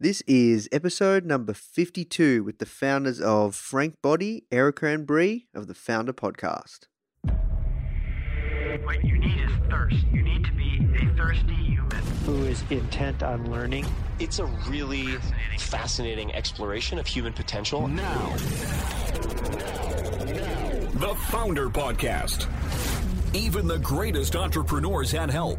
This is episode number 52 with the founders of Frank Body, Erika and Bree of the Foundr Podcast. What you need is thirst. You need to be a thirsty human. who is intent on learning. It's a really fascinating exploration of human potential. Now, the Foundr Podcast. Even the greatest entrepreneurs had help.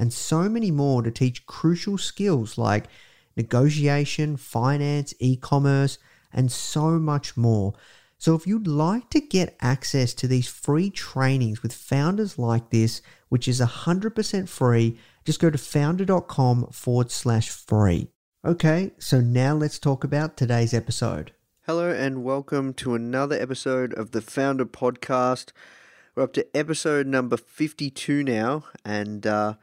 and so many more to teach crucial skills like negotiation, finance, e commerce, and so much more. So, if you'd like to get access to these free trainings with founders like this, which is 100% free, just go to foundr.com forward slash free. Okay, so now let's talk about today's episode. Hello and welcome to another episode of the Foundr Podcast. We're up to episode number 52 now, and uh,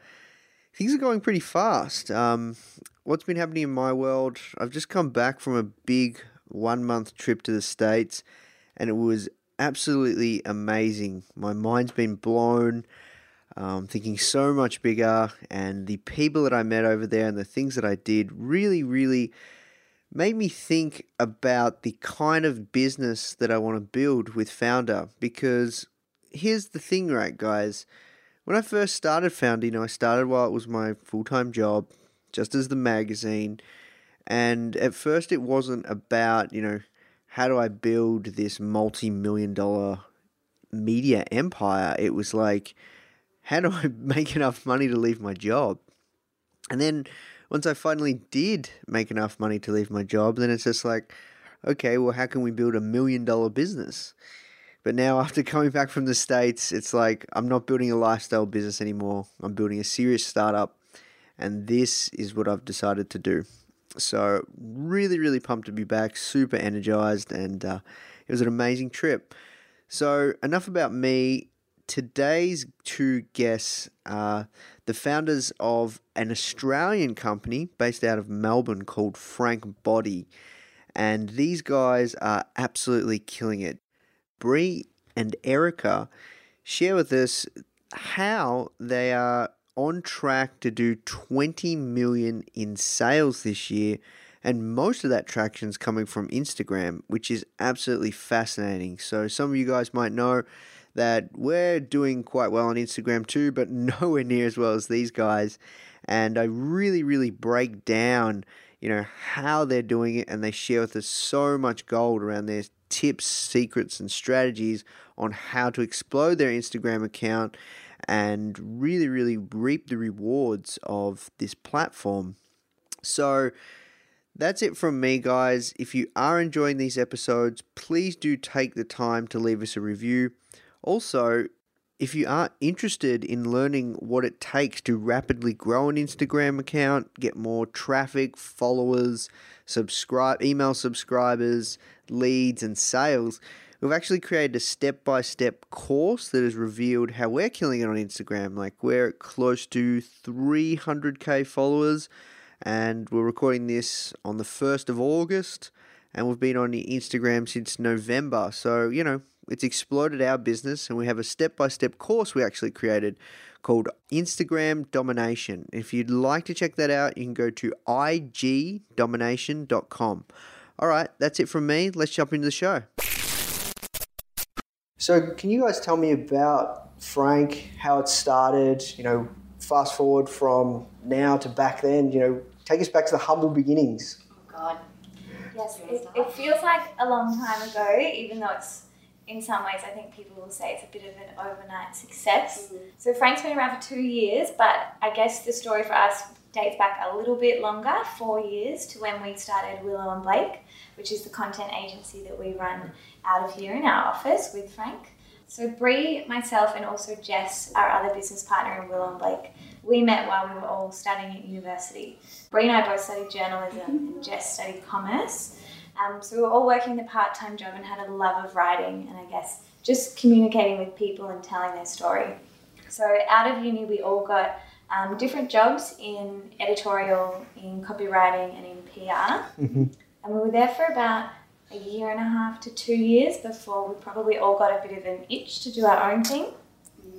things are going pretty fast. Um, what's been happening in my world? I've just come back from a big one month trip to the States, and it was absolutely amazing. My mind's been blown. Um, thinking so much bigger, and the people that I met over there and the things that I did really, really made me think about the kind of business that I want to build with Foundr. Because here's the thing, right, guys? When I first started know, I started while it was my full time job, just as the magazine. And at first, it wasn't about, you know, how do I build this multi million dollar media empire? It was like, how do I make enough money to leave my job? And then once I finally did make enough money to leave my job, then it's just like, okay, well, how can we build a million dollar business? But now, after coming back from the States, it's like I'm not building a lifestyle business anymore. I'm building a serious startup, and this is what I've decided to do. So, really, really pumped to be back, super energized, and uh, it was an amazing trip. So, enough about me today's two guests are the founders of an Australian company based out of Melbourne called Frank Body. And these guys are absolutely killing it. Bree and Erika share with us how they are on track to do 20 million in sales this year and most of that traction is coming from Instagram, which is absolutely fascinating. So some of you guys might know that we're doing quite well on Instagram too, but nowhere near as well as these guys. And I really, really break down, you know, how they're doing it, and they share with us so much gold around their tips, secrets, and strategies on how to explode their Instagram account and really, really reap the rewards of this platform. So, that's it from me, guys. If you are enjoying these episodes, please do take the time to leave us a review. Also, if you are interested in learning what it takes to rapidly grow an Instagram account, get more traffic, followers, subscribe, email subscribers, leads, and sales, we've actually created a step by step course that has revealed how we're killing it on Instagram. Like, we're close to 300k followers, and we're recording this on the 1st of August and we've been on Instagram since November. So, you know, it's exploded our business, and we have a step by step course we actually created called Instagram Domination. If you'd like to check that out, you can go to igdomination.com. All right, that's it from me. Let's jump into the show. So, can you guys tell me about Frank, how it started? You know, fast forward from now to back then. You know, take us back to the humble beginnings. Oh, God. Yes, it, it feels like a long time ago, even though it's in some ways, I think people will say it's a bit of an overnight success. Mm-hmm. So Frank's been around for two years, but I guess the story for us dates back a little bit longer, four years, to when we started Willow and Blake, which is the content agency that we run out of here in our office with Frank. So Bree, myself, and also Jess, our other business partner in Willow and Blake, we met while we were all studying at university. Bree and I both studied journalism, and Jess studied commerce. Um, so we were all working the part-time job and had a love of writing, and I guess just communicating with people and telling their story. So out of uni, we all got um, different jobs in editorial, in copywriting, and in PR. And we were there for about a year and a half to two years before we probably all got a bit of an itch to do our own thing.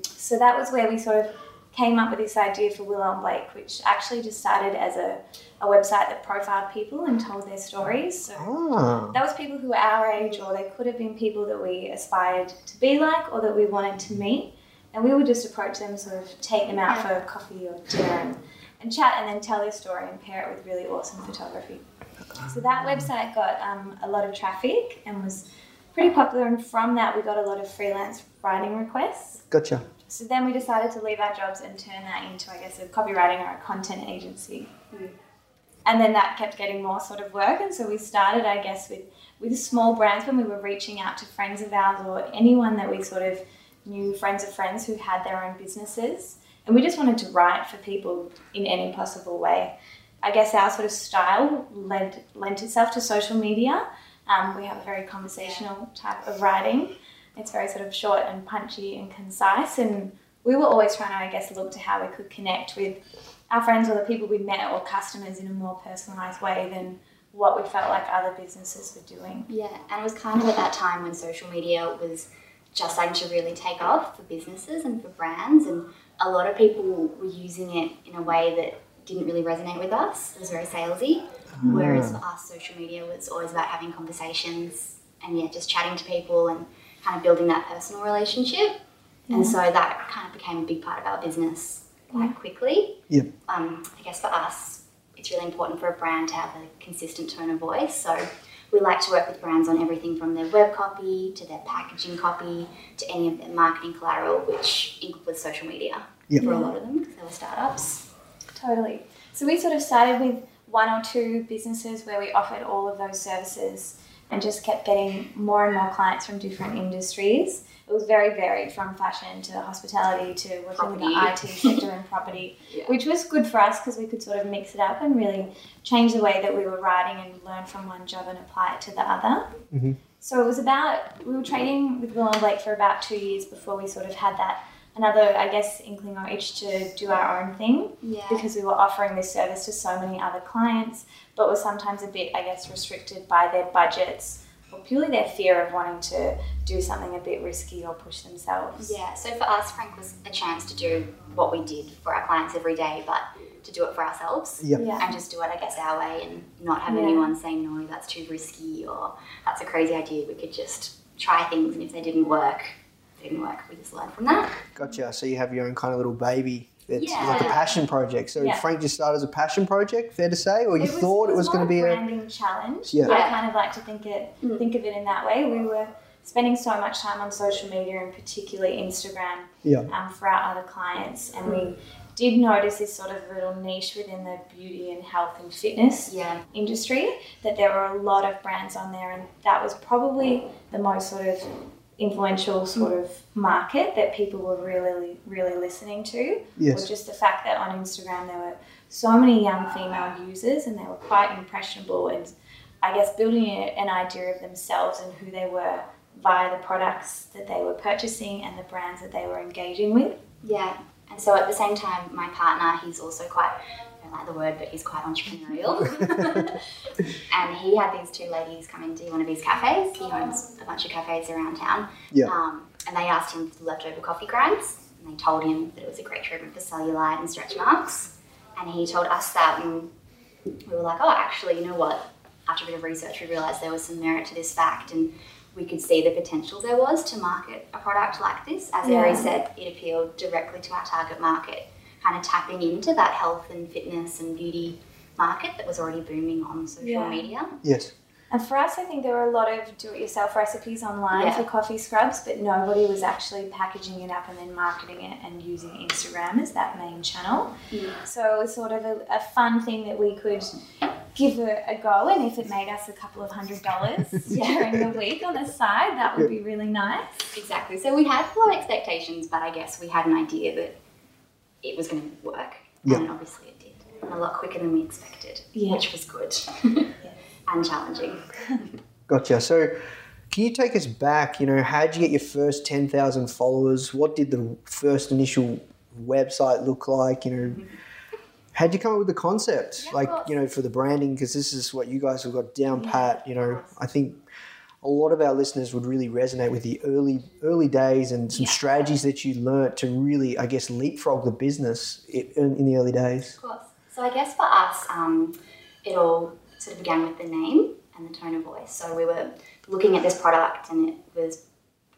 So that was where we sort of came up with this idea for Willow and Blake, which actually just started as a, a website that profiled people and told their stories. So Ah, that was people who were our age, or they could have been people that we aspired to be like, or that we wanted to meet. And we would just approach them, sort of take them out for coffee or dinner and, and chat, and then tell their story and pair it with really awesome photography. So that website got um, a lot of traffic and was pretty popular. And from that, we got a lot of freelance writing requests. gotcha. So then we decided to leave our jobs and turn that into, I guess, a copywriting or a content agency. And then that kept getting more sort of work. And so we started, I guess, with, with small brands when we were reaching out to friends of ours or anyone that we sort of knew, friends of friends who had their own businesses. And we just wanted to write for people in any possible way. I guess our sort of style led, lent itself to social media. Um, we have a very conversational type of writing. It's very sort of short and punchy and concise. And we were always trying to, I guess, look to how we could connect with our friends or the people we met or customers in a more personalised way than what we felt like other businesses were doing. Yeah, and it was kind of at that time when social media was just starting to really take off for businesses and for brands, and a lot of people were using it in a way that didn't really resonate with us. It was very salesy. Mm. Whereas for us, social media was always about having conversations and yeah, just chatting to people and kind of building that personal relationship. And so that kind of became a big part of our business quite quickly. Yep. um, I guess for us, it's really important for a brand to have a consistent tone of voice. So we like to work with brands on everything from their web copy to their packaging copy to any of their marketing collateral, which includes social media Yep. for a lot of them because they were startups. Totally. So we sort of started with one or two businesses where we offered all of those services and just kept getting more and more clients from different industries. It was very varied from fashion to hospitality to working in the IT Property. sector and property, Yeah. which was good for us because we could sort of mix it up and really change the way that we were writing and learn from one job and apply it to the other. Mm-hmm. So it was about, we were trading with Will and Blake for about two years before we sort of had that another, I guess, inkling or itch to do our own thing Yeah. because we were offering this service to so many other clients, but were sometimes a bit, I guess, restricted by their budgets or purely their fear of wanting to do something a bit risky or push themselves. Yeah, so for us, Frank was a chance to do what we did for our clients every day, but to do it for ourselves. Yep. Yeah. And just do it, I guess, our way and not have Yeah. anyone saying, no, that's too risky or that's a crazy idea. We could just try things, and if they didn't work, they didn't work. We just learn from that. Gotcha. So you have your own kind of little baby. It's Yeah. like a passion project. So Yeah. Frank just started as a passion project, fair to say, or you thought it was, going to be more a branding challenge. Yeah. I kind of like to think it think of it in that way. We were spending so much time on social media and particularly Instagram yeah. um, for our other clients, and we did notice this sort of little niche within the beauty and health and fitness Yeah. industry that there were a lot of brands on there, and that was probably the most sort of influential mm. sort of market that people were really, really listening to. Yes. Was just the fact that on Instagram there were so many young female users, and they were quite impressionable, and I guess building a, an idea of themselves and who they were via the products that they were purchasing and the brands that they were engaging with. Yeah. And so at the same time, my partner, he's also quite don't like the word, but he's quite entrepreneurial. and he had these two ladies come into one of his cafes. He owns a bunch of cafes around town. Yeah. Um, and they asked him for leftover coffee grinds. And they told him that it was a great treatment for cellulite and stretch marks. And he told us that, and we were like, oh, actually, you know what? After a bit of research, we realised there was some merit to this fact, and we could see the potential there was to market a product like this. As Ari Yeah. said, it appealed directly to our target market, kind of tapping into that health and fitness and beauty market that was already booming on social Yeah. media. Yes. And for us, I think there were a lot of do-it-yourself recipes online Yeah. for coffee scrubs, but nobody was actually packaging it up and then marketing it and using Instagram as that main channel. Yeah. So it was sort of a, a fun thing that we could give a, a go, and if it made us a couple of hundred dollars during the week on the side, that would be really nice. Exactly. So we had low expectations, but I guess we had an idea that it was going to work, Yeah. and obviously it did, and a lot quicker than we expected, Yeah. which was good and challenging. Gotcha. So, can you take us back? You know, how did you get your first 10,000 followers? What did the first initial website look like? You know, mm-hmm. how did you come up with the concept? Yeah, like, you know, for the branding, because this is what you guys have got down Yeah, pat. You know, I think a lot of our listeners would really resonate with the early early days and some Yeah. strategies that you learnt to really, I guess, leapfrog the business in, in the early days. Of course. So I guess for us, um, it all sort of began with the name and the tone of voice. So we were looking at this product, and it was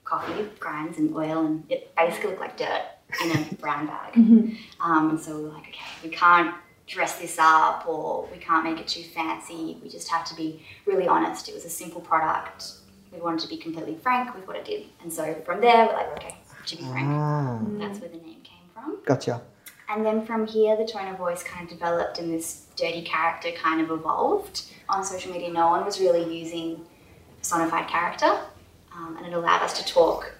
coffee grinds and oil, and it basically looked like dirt in a brown bag. Um, and so we were like, okay, we can't dress this up, or we can't make it too fancy. We just have to be really honest. It was a simple product. We wanted to be completely frank with what it did, and so from there, we're like, okay, to be frank. Ah, That's where the name came from. gotcha. And then from here, the tone of voice kind of developed and this dirty character kind of evolved. On social media, no one was really using a personified character, um, and it allowed us to talk,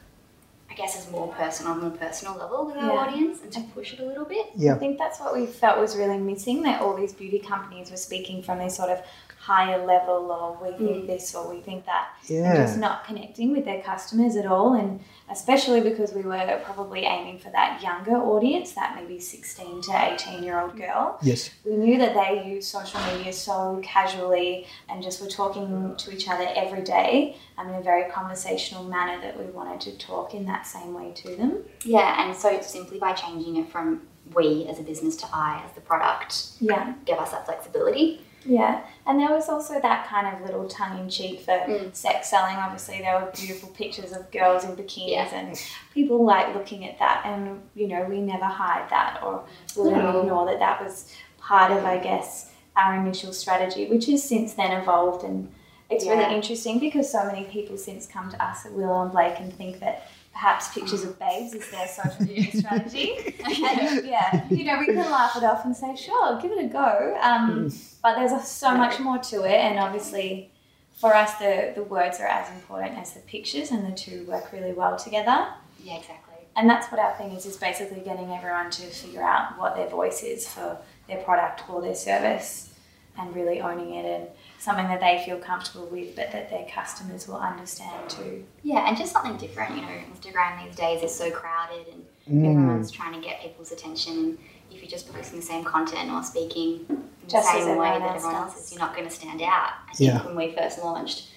I guess, as more personal on a personal level with our Yeah. audience and to push it a little bit. Yeah. I think that's what we felt was really missing that all these beauty companies were speaking from this sort of higher level of we think mm. this or we think that and just not connecting with their customers at all and especially because we were probably aiming for that younger audience that maybe 16 to 18 year old girl Yes. we knew that they use social media so casually and just were talking to each other every day um, in a very conversational manner that we wanted to talk in that same way to them Yeah, and so simply by changing it from we as a business to I as the product yeah gave us that flexibility. Yeah, and there was also that kind of little tongue in cheek for Mm. sex selling. Obviously, there were beautiful pictures of girls in bikinis, Yeah. and people like looking at that. And you know, we never hide that or wouldn't No. ignore that. That was part of, I guess, our initial strategy, which has since then evolved. And it's Yeah. really interesting because so many people since come to us at Willow and Blake and think that. Perhaps pictures of babes is their social media strategy. And, yeah, you know, we can laugh it off and say, sure, give it a go. Um, but there's so much more to it, and obviously, for us, the, the words are as important as the pictures, and the two work really well together. Yeah, exactly. And that's what our thing is: is basically getting everyone to figure out what their voice is for their product or their service, and really owning it, and something that they feel comfortable with, but that their customers will understand too. Yeah, and just something different. You know, Instagram these days is so crowded and Mm. everyone's trying to get people's attention. And if you're just posting the same content or speaking in the Just as same way that everyone else is, you're not going to stand out. I think Yeah. when we first launched,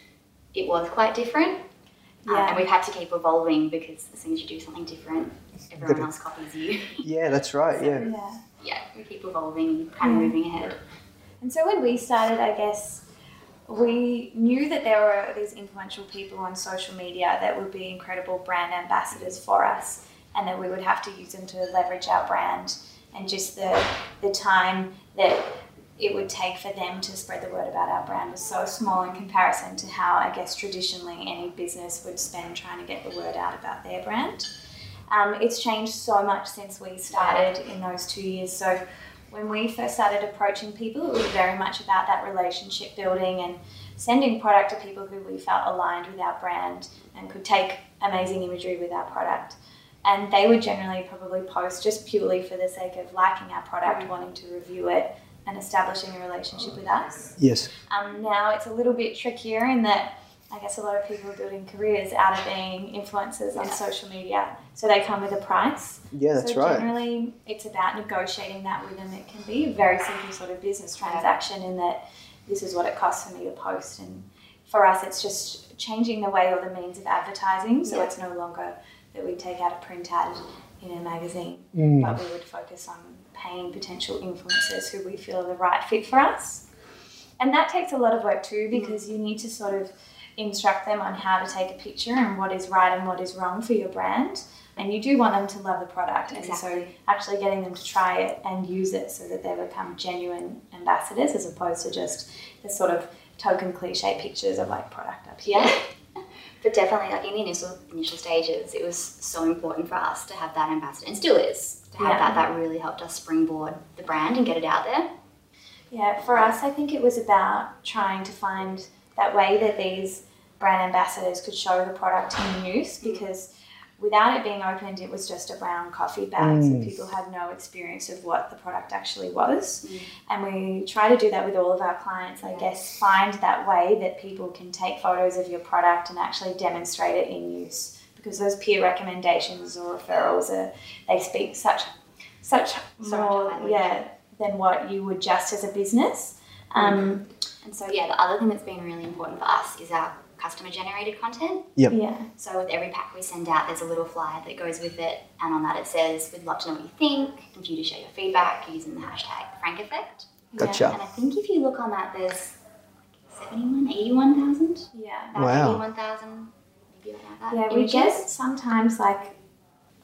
it was quite different. Um, Yeah. and we've had to keep evolving because as soon as you do something different, everyone Gotta- else copies you. Yeah, that's right. Yeah. Yeah. yeah, we keep evolving and kind of Yeah. moving ahead. And so when we started, I guess we knew that there were these influential people on social media that would be incredible brand ambassadors for us, and that we would have to use them to leverage our brand and just the the time that it would take for them to spread the word about our brand was so small in comparison to how I guess traditionally any business would spend trying to get the word out about their brand. Um, it's changed so much since we started in those two years. So when we first started approaching people, it was very much about that relationship building and sending product to people who we felt aligned with our brand and could take amazing imagery with our product. And they would generally probably post just purely for the sake of liking our product, wanting to review it, and establishing a relationship with us. Yes. Um, now it's a little bit trickier in that I guess a lot of people are building careers out of being influencers on social media. So they come with a price. Yeah, that's so right. Generally, it's about negotiating that with them. It can be a very simple sort of business transaction in that this is what it costs for me to post. And for us, it's just changing the way or the means of advertising. So Yeah. it's no longer that we take out a print ad in a magazine, Mm. but we would focus on paying potential influencers who we feel are the right fit for us. And that takes a lot of work too because you need to sort of instruct them on how to take a picture and what is right and what is wrong for your brand. And you do want them to love the product. And so actually getting them to try it and use it so that they become genuine ambassadors as opposed to just the sort of token cliche pictures of like product up here. But definitely, like in the initial initial stages, it was so important for us to have that ambassador, and still is to have Yeah. that. That really helped us springboard the brand and get it out there. Yeah, for us, I think it was about trying to find that way that these brand ambassadors could show the product in use because without it being opened, it was just a brown coffee bag, so mm. people had no experience of what the product actually was. Mm. And we try to do that with all of our clients, I guess, find that way that people can take photos of your product and actually demonstrate it in use. Because those peer recommendations or referrals are they speak such such So more yeah than what you would just as a business. Mm. Um, And so, yeah, the other thing that's been really important for us is our customer generated content. Yep. yeah. So, with every pack we send out, there's a little flyer that goes with it, and on that it says, We'd love to know what you think, and for you to share your feedback using the hashtag Frank Effect. Gotcha. And I think if you look on that, there's 71, 81,000? Yeah. About Wow. 81,000, maybe around that. Yeah, we images. get sometimes like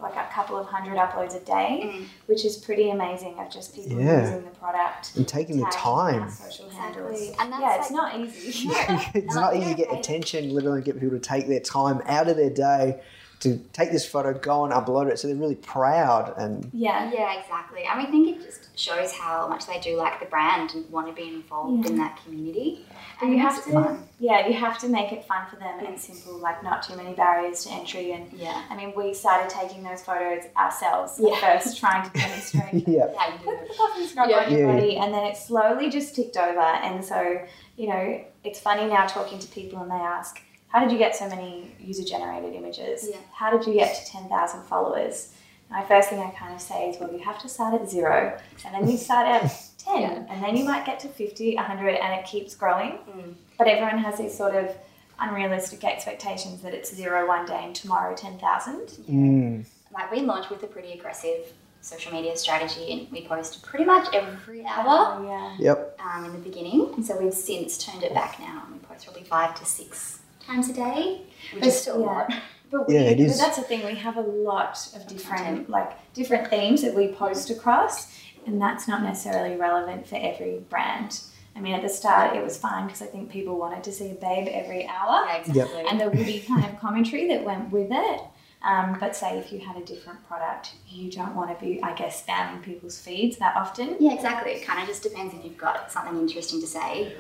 like a couple of hundred uploads a day, Mm. which is pretty amazing of just people Yeah. using the product. And taking the time. social Exactly. handles. And that's yeah, it's not easy. it's not easy to get attention, let alone get people to take their time out of their day to take this photo, go and upload it. So they're really proud and yeah. Yeah, exactly. And we think it just shows how much they do like the brand and want to be involved in that community. And you have to, fun. yeah, you have to make it fun for them and simple, like not too many barriers to entry. And Yeah. I mean, we started taking those photos ourselves Yeah. at first, trying to demonstrate yeah. Yeah, you do. put the coffee scrub Yeah. on your Yeah. body, and then it slowly just ticked over. And so, you know, it's funny now talking to people and they ask, How did you get so many user generated images? Yeah. How did you get to 10,000 followers? My first thing I kind of say is, Well, you have to start at zero, and then you start at 10, Yeah. and then you might get to 50, 100, and it keeps growing. Mm. But everyone has these sort of unrealistic expectations that it's zero one day and tomorrow 10,000. Mm. Like we launched with a pretty aggressive social media strategy and we post pretty much every hour Oh, yeah. Yep. um, in the beginning. And so we've since turned it back now and we post probably five to six times a day, which is still a yeah. lot. But we, Yeah, it but is. that's the thing. We have a lot of different, like different themes that we post across, and that's not necessarily relevant for every brand. I mean, at the start, it was fine because I think people wanted to see a babe every hour, Yeah, exactly. and the witty kind of commentary that went with it. Um, but say if you had a different product, you don't want to be, I guess, spamming people's feeds that often. Yeah, exactly. It kind of just depends if you've got something interesting to say.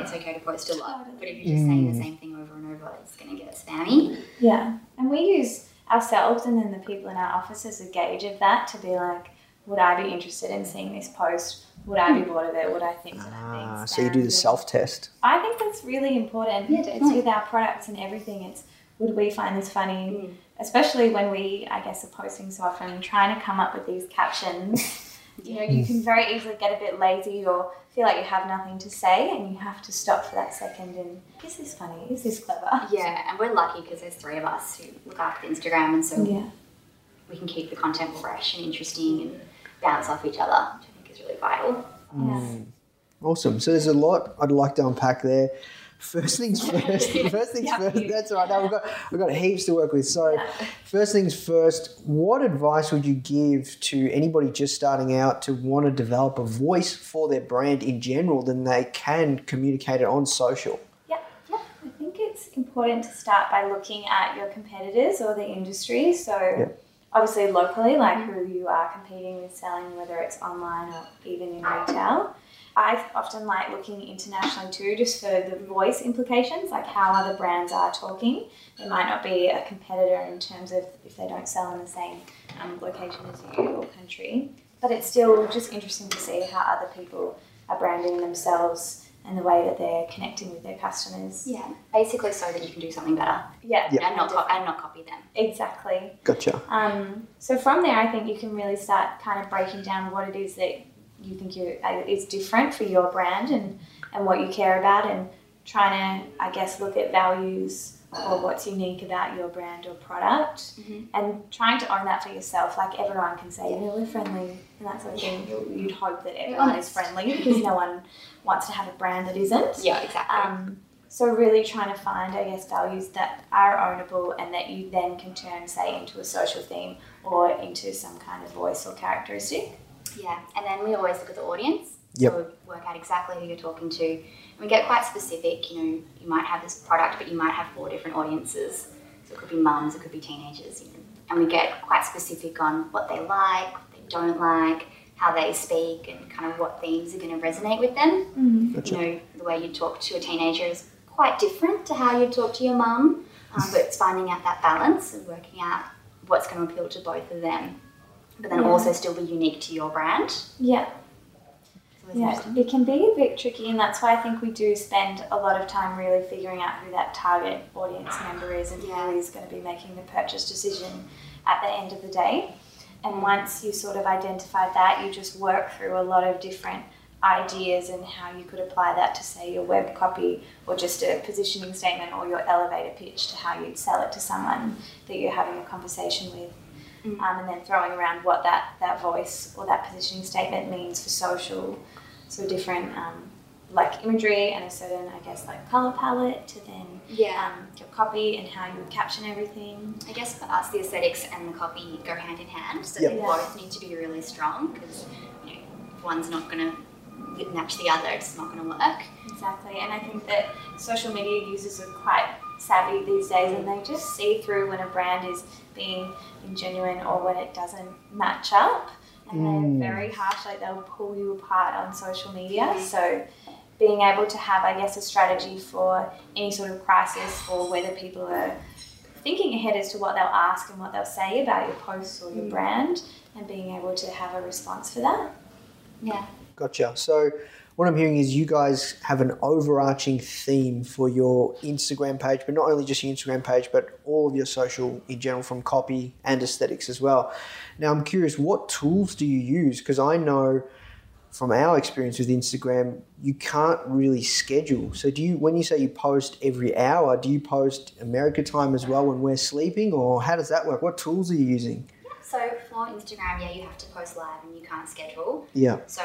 It's okay to post a lot, but if you're just saying the same thing over and over, it's going to get spammy. Yeah, and we use ourselves and then the people in our office as a gauge of that to be like, would I be interested in seeing this post? Would I be bored of it? Would I think that I'm Ah, so you do the self test. I think that's really important. Yeah, it's with our products and everything. It's would we find this funny, especially when we, I guess, are posting so often, trying to come up with these captions. You know, you can mm. very easily get a bit lazy or feel like you have nothing to say, and you have to stop for that second and is this funny? Is this clever? Yeah, and we're lucky because there's three of us who look after Instagram, and so Yeah. we can keep the content fresh and interesting and bounce off each other, which I think is really vital. Yeah. Mm. Awesome. So there's a lot I'd like to unpack there. First things first. First things first. That's all right. Now we've got we've got heaps to work with. So first things first. What advice would you give to anybody just starting out to want to develop a voice for their brand in general? Then they can communicate it on social. Yeah, yeah. I think it's important to start by looking at your competitors or the industry. So, obviously, locally, like who you are competing with, selling, whether it's online or even in retail. I often like looking internationally too, just for the voice implications, like how other brands are talking. They might not be a competitor in terms of if they don't sell in the same um, location as you or country, but it's still just interesting to see how other people are branding themselves and the way that they're connecting with their customers. Yeah, basically so that you can do something better Yeah, yeah. and not co- and not copy them. exactly. Gotcha. Um, so from there, I think you can really start kind of breaking down what it is that you think you uh, is different for your brand and and what you care about, and trying to, I guess, look at values or what's unique about your brand or product, and trying to own that for yourself. Like everyone can say, you know, we're friendly and that sort of thing. You- You'd hope that everyone is friendly because no one wants to have a brand that isn't. Yeah, exactly. Um, so really trying to find, I guess, values that are ownable and that you then can turn, say, into a social theme or into some kind of voice or characteristic. Yeah, and then we always look at the audience. Yep. So we work out exactly who you're talking to. And we get quite specific. You know, you might have this product, but you might have four different audiences. So it could be mums, it could be teenagers. You know. And we get quite specific on what they like, what they don't like, how they speak, and kind of what themes are going to resonate with them. Gotcha. You know, the way you talk to a teenager is quite different to how you talk to your mum. Um, but it's finding out that balance and working out what's going to appeal to both of them. But then Yeah. also still be unique to your brand. Yeah, So yeah, it can be a bit tricky, and that's why I think we do spend a lot of time really figuring out who that target audience member is and Yeah. who is going to be making the purchase decision at the end of the day. And once you sort of identify that, you just work through a lot of different ideas and how you could apply that to say your web copy or just a positioning statement or your elevator pitch to how you'd sell it to someone that you're having a conversation with um, and then throwing around what that, that voice or that positioning statement means for social so different um, like imagery and a certain i guess like color palette to then Yeah. um, your copy and how you would caption everything I guess for us, the aesthetics and the copy go hand in hand. So Yep. they Yeah. both need to be really strong because you know, one's not going to match the other, it's not going to work. Exactly, and I think that social media users are quite savvy these days, and they just see through when a brand is being ingenuine or when it doesn't match up, and they're mm. very harsh. Like they'll pull you apart on social media. So, being able to have, I guess, a strategy for any sort of crisis or whether people are thinking ahead as to what they'll ask and what they'll say about your posts or your mm. brand, and being able to have a response for that. Yeah. Gotcha. So, what I'm hearing is you guys have an overarching theme for your Instagram page, but not only just your Instagram page, but all of your social in general, from copy and aesthetics as well. Now, I'm curious, what tools do you use? Because I know from our experience with Instagram, you can't really schedule. So, do you, when you say you post every hour, do you post America time as well when we're sleeping, or how does that work? What tools are you using? So for Instagram, yeah, you have to post live and you can't schedule. Yeah. So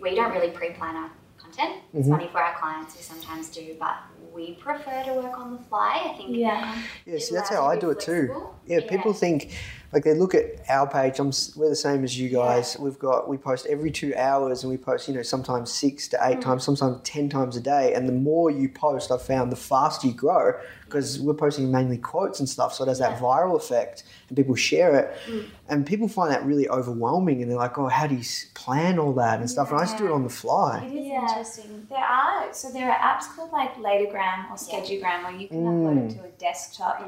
we don't really pre-plan our content. It's mm-hmm. funny for our clients who sometimes do, but we prefer to work on the fly. I think Yeah. Yeah, It see, that's how I do be it too. Yeah, Yeah. people think like they look at our page. I'm we're the same as you guys. We've got we post every two hours, and we post you know sometimes six to Mm. eight times, sometimes ten times a day. And the more you post, I've found the faster you grow because we're posting mainly quotes and stuff. So it has that viral effect, and people share it, Mm. and people find that really overwhelming. And they're like, "Oh, how do you plan all that and stuff?" And I just do it on the fly. It is interesting. There are so there are apps called like Latergram or Schedugram where you can upload it to a desktop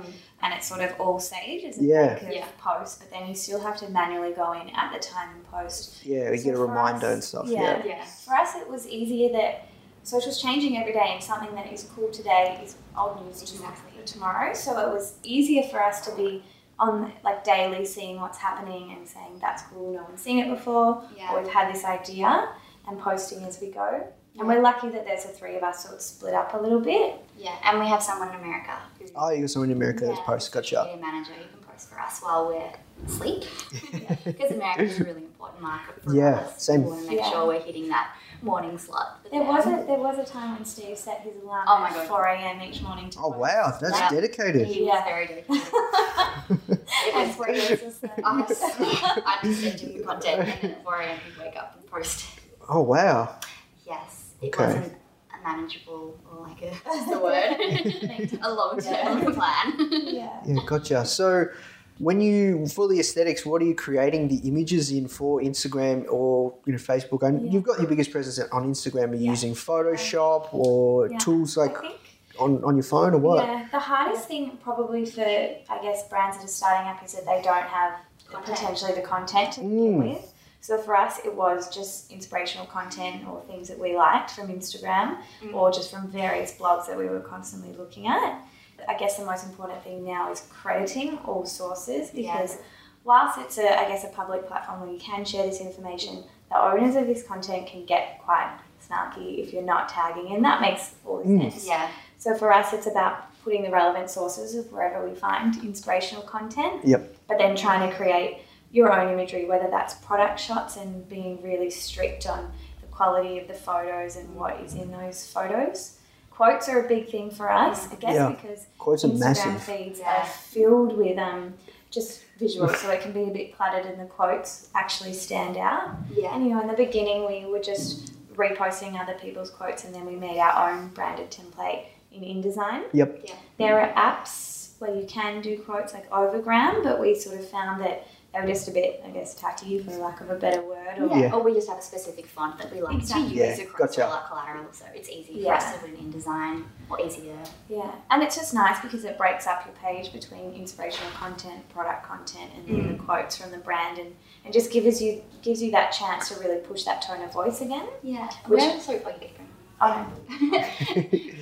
and it's sort of all saved as a Yeah. bank of Yeah. post, but then you still have to manually go in at the time and post. Yeah, we So get a reminder us- and stuff. Yeah. Yeah. Yeah. For us, it was easier that social's changing every day, and something that is cool today is old news tomorrow. tomorrow. So it was easier for us to be on like daily seeing what's happening and saying that's cool, no one's seen it before, Yeah. or we've had this idea, and posting as we go. And we're lucky that there's the three of us, so it's split up a little bit. Yeah, and we have someone in America who Oh, you got someone in America that's Yeah, post. social Gotcha. media manager who can post for us while we're asleep. Because America is a really important market for Yeah, us. same. We want to make Yeah. sure we're hitting that morning slot. There them. was a there was a time when Steve set his alarm Oh my at God. 4 a.m. each morning to Oh post. wow, that's Yeah. dedicated. He was Yeah. very dedicated. it And was three years or so. I just, I just sent him the content and then at 4 a.m. he'd wake up and post it. Oh wow. Yes, it Okay. wasn't a manageable or like a, what's the word? a long-term plan. Yeah. Yeah, gotcha. So, when you for the aesthetics, what are you creating the images in for Instagram or you know Facebook? And you've got your biggest presence on Instagram. Are you using Photoshop or Yeah. tools like on, on your phone or what? Yeah, the hardest thing probably for I guess brands that are starting up is that they don't have Content. potentially the content to Mm. begin with. So for us, it was just inspirational content or things that we liked from Instagram Mm. or just from various blogs that we were constantly looking at. I guess the most important thing now is crediting all sources Yeah. because whilst it's a, I guess, a public platform where you can share this information, the owners of this content can get quite snarky if you're not tagging, and that makes all the Mm. sense. Yeah. So for us, it's about putting the relevant sources of wherever we find inspirational content. Yep. But then trying to create your own imagery, whether that's product shots and being really strict on the quality of the photos and what is in those photos. Quotes are a big thing for us, I guess, Yeah. because Quotes Instagram massive. feeds are filled with um, just visuals, so it can be a bit cluttered, and the quotes actually stand out. Yeah. And you know, in the beginning, we were just reposting other people's quotes, and then we made our own branded template in InDesign. Yep. There are apps where you can do quotes like Overgram, but we sort of found that they were just a bit, I guess, tacky for lack of a better word. Or Yeah. Yeah. Or we just have a specific font that we like Exactly. to use Yeah, across gotcha. all our collateral, so it's easy Yeah. for us to put in InDesign or easier. Yeah, and it's just nice because it breaks up your page between inspirational content, product content, and then Mm. the quotes from the brand, and, and just gives you gives you that chance to really push that tone of voice again. Yeah. Which- We're also, oh, you get going. Oh,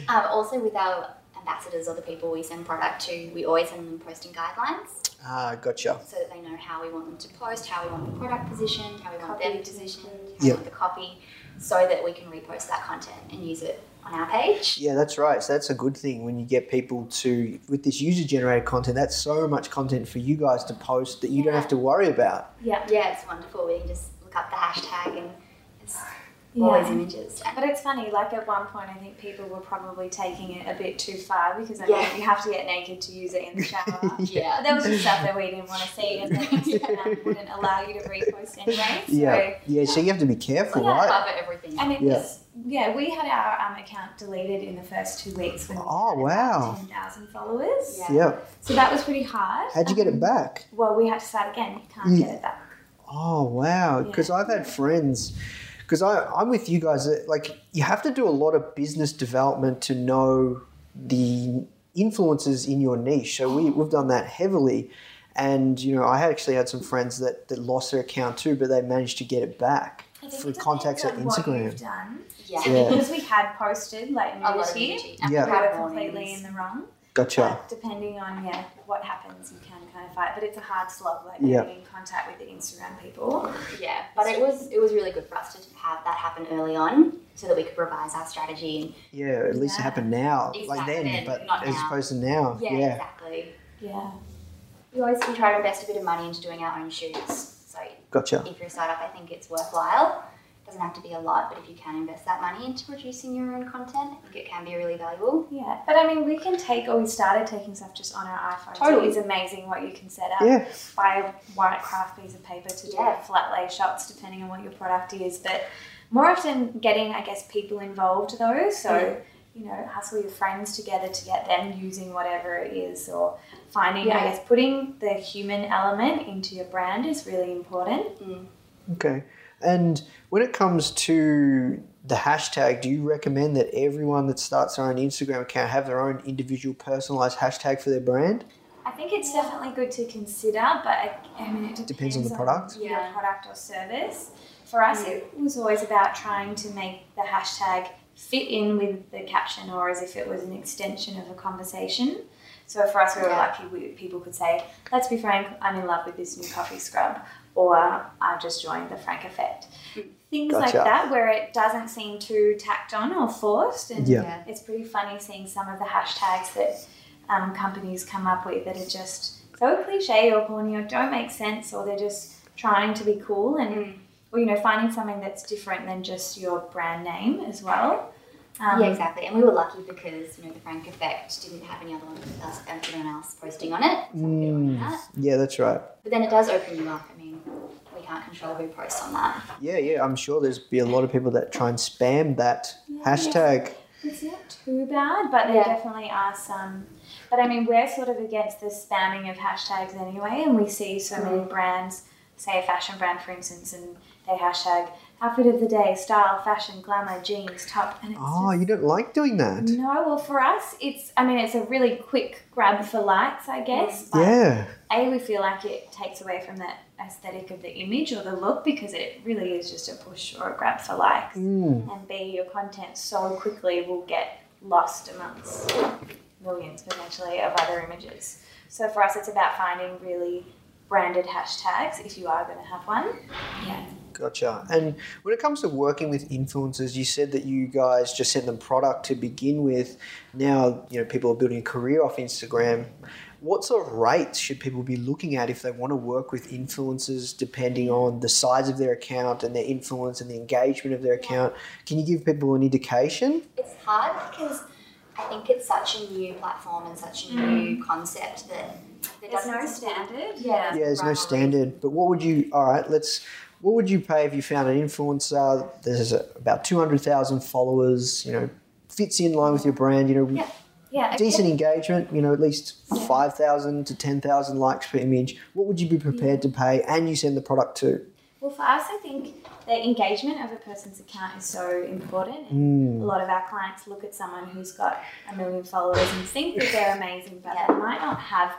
um, also, with our ambassadors or the people we send product to, we always send them posting guidelines Ah, gotcha. so that they know how we want them to post, how we want the product positioned, how we want Copy them positioned, how Yep. we want the copy, so that we can repost that content and use it on our page. Yeah, that's right. So that's a good thing when you get people to with this user generated content. That's so much content for you guys to post that you don't have to worry about. yeah, Yeah, it's wonderful. We can just look up the hashtag and it's always yeah. images. But it's funny, like at one point, I think people were probably taking it a bit too far because I Yeah. mean, you have to get naked to use it in the shower. Yeah. But there was some stuff that we didn't want to see, and Instagram wouldn't allow you to repost anyway. So, Yeah, yeah. So you have to be careful, right? Cover everything. And it Yeah. was, yeah, we had our um, account deleted in the first two weeks when we Oh, had wow. 10,000 followers. Yeah. Yeah. So that was pretty hard. How'd you get it Um, back? Well, we had to start again. You can't Yeah. get it back. Oh wow! Because. I've had friends. Because I I'm with you guys. Like you have to do a lot of business development to know the influences in your niche. So we we've done that heavily, and you know I actually had some friends that that lost their account too, but they managed to get it back I think through contacts at depends What Instagram. you've done. Yeah. Yeah. because we had posted like A lot of nudity, nudity. And Yeah. we we were had completely in the wrong. Gotcha. But depending on yeah what happens, you can kind of fight. But it's a hard slog, like Yeah. getting in contact with the Instagram people. Yeah, but it was it was really good for us to have that happen early on, so that we could revise our strategy. Yeah, at least it happened now, like Exactly, then, then, but not as now. opposed to now. Yeah, Yeah. exactly. Yeah. We always we try to invest a bit of money into doing our own shoots. So Gotcha. if you're a startup, I think it's worthwhile. It doesn't have to be a lot, but if you can invest that money into producing your own content, I think it can be really valuable. Yeah, but I mean, we can take, or we started taking stuff just on our iPhones. Totally. It is amazing what you can set up. Yeah. Buy a white craft piece of paper to do Yeah. flat lay shots, depending on what your product is. But more often, getting, I guess, people involved though. So, you know, hustle your friends together to get them using whatever it is, or finding, yeah. I guess, putting the human element into your brand is really important. Mm. Okay. And when it comes to the hashtag, do you recommend that everyone that starts their own Instagram account have their own individual personalized hashtag for their brand? I think it's definitely good to consider, but I, I mean, it depends, Depends on the product. your Yeah. product or service. For us, it was always about trying to make the hashtag fit in with the caption or as if it was an extension of a conversation. So for us, we were Yeah. lucky we, people could say, let's be frank, I'm in love with this new coffee scrub, or I've just joined the Frank Effect. Things like that, where it doesn't seem too tacked on or forced. And Yeah. Yeah. it's pretty funny seeing some of the hashtags that um, companies come up with that are just so cliche or corny or don't make sense or they're just trying to be cool and or you know finding something that's different than just your brand name as well. Um, yeah, exactly. And we were lucky because you know the Frank Effect didn't have any other one with us, anyone else posting on it. So we could that. Yeah, that's right. But then it does open you up. I mean, we can't control who posts on that. Yeah, yeah, I'm sure there's be a lot of people that try and spam that hashtag. It's not too bad, but there Yeah. definitely are some. But I mean, we're sort of against the spamming of hashtags anyway, and we see so many mm. brands, say a fashion brand for instance, and they hashtag outfit of the day, style, fashion, glamour, jeans, top, and it's Oh, just, you don't like doing that? no. Well, for us, it's I mean, it's a really quick grab for likes, I guess. But Yeah. a we feel like it takes away from that aesthetic of the image or the look because it really is just a push or a grab for likes. Mm. And b your content so quickly will get lost amongst millions potentially of other images. So for us, it's about finding really branded hashtags if you are going to have one. Yeah. Gotcha. And when it comes to working with influencers, you said that you guys just send them product to begin with. Now, you know, people are building a career off Instagram. What sort of rates should people be looking at if they want to work with influencers, depending on the size of their account and their influence and the engagement of their account? Can you give people an indication? It's hard because I think it's such a new platform and such a new mm. concept that there There's no standard. Yeah, Yeah, there's no standard. But what would you? All right, let's. What would you pay if you found an influencer? There's about two hundred thousand followers. You know, fits in line with your brand. You know, Yeah. Yeah. decent engagement. You know, at least five thousand to ten thousand likes per image. What would you be prepared to pay? And you send the product to. Well, for us, I think the engagement of a person's account is so important. Mm. A lot of our clients look at someone who's got a million followers and think that they're amazing, but Yeah. they might not have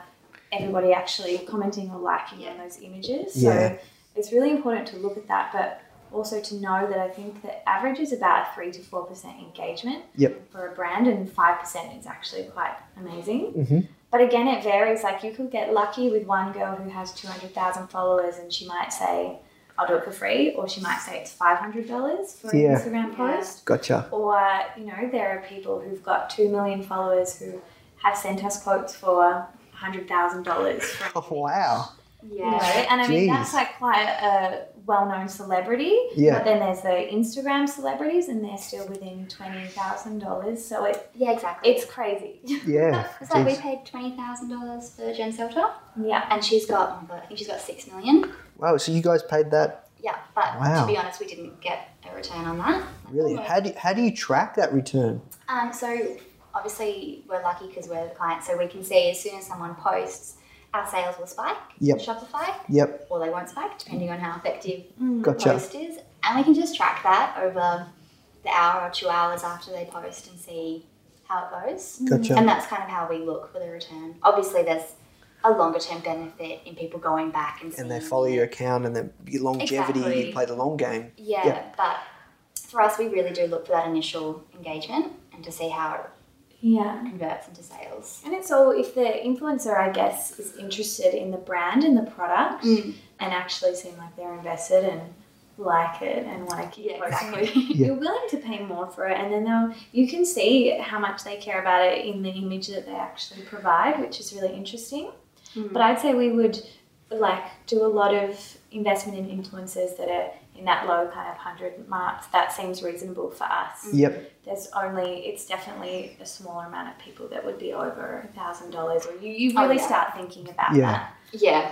everybody actually commenting or liking on those images. Yeah. So it's really important to look at that, but also to know that I think the average is about a three to four percent engagement Yep. for a brand, and five percent is actually quite amazing. Mhm. But again, it varies. Like you could get lucky with one girl who has two hundred thousand followers, and she might say, "I'll do it for free," or she might say it's five hundred dollars for an Yeah. Instagram Yeah. post. Gotcha. Or you know, there are people who've got two million followers who have sent us quotes for hundred thousand dollars. Oh wow. You know, Yeah. and I mean Jeez. that's like quite a well-known celebrity. Yeah. But then there's the Instagram celebrities, and they're still within twenty thousand dollars. So it Yeah, exactly. it's crazy. Yeah. It's like we paid twenty thousand dollars for Jen Selter, yeah. and she's got, oh my god, I think she's got six million. Wow. So you guys paid that Yeah, but Wow. to be honest, we didn't get a return on that. really? How do you, how do you track that return? Um, so obviously we're lucky because we're the client, so we can see as soon as someone posts, our sales will spike Yep. Shopify, Yep. or they won't spike depending on how effective Mm. the Gotcha. post is, and we can just track that over the hour or two hours after they post and see how it goes. Gotcha. And that's kind of how we look for the return. Obviously, there's a longer term benefit in people going back and And they follow your account and then your longevity. Exactly. You play the long game. Yeah, Yeah. but for us, we really do look for that initial engagement and to see how it Yeah. converts into sales. And it's all if the influencer, I guess, is interested in the brand and the product Mm. and actually seem like they're invested and like it and want to keep Yeah, exactly. it, you're willing to pay more for it. And then they'll you can see how much they care about it in the image that they actually provide, which is really interesting. Mm. But I'd say we would like do a lot of investment in influencers that are in that low kind of hundred marks. That seems reasonable for us Yep. there's only it's definitely a smaller amount of people that would be over a thousand dollars or you, you Oh, really yeah. start thinking about Yeah. that Yeah,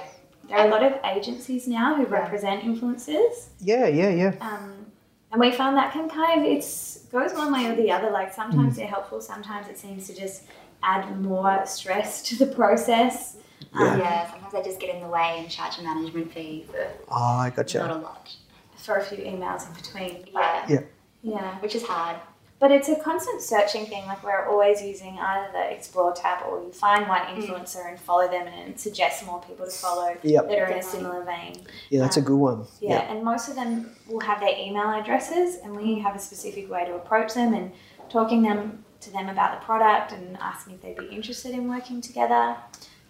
there are a lot of agencies now who represent influencers Yeah. Yeah. Yeah. um, and we found that can kind of it's goes one way or the other like sometimes mm. they're helpful sometimes it seems to just add more stress to the process Yeah. Um, yeah. Sometimes they just get in the way and charge a management fee for Oh, I gotcha. not a lot. For a few emails in between but, Yeah, Yeah. yeah which is hard. But it's a constant searching thing. Like we're always using either the Explore tab or you find one mm. influencer and follow them and suggest more people to follow Yep. that are in a similar vein. Yeah, that's a um, good one. Yeah, and most of them will have their email addresses and we have a specific way to approach them and talking them to them about the product and asking if they'd be interested in working together.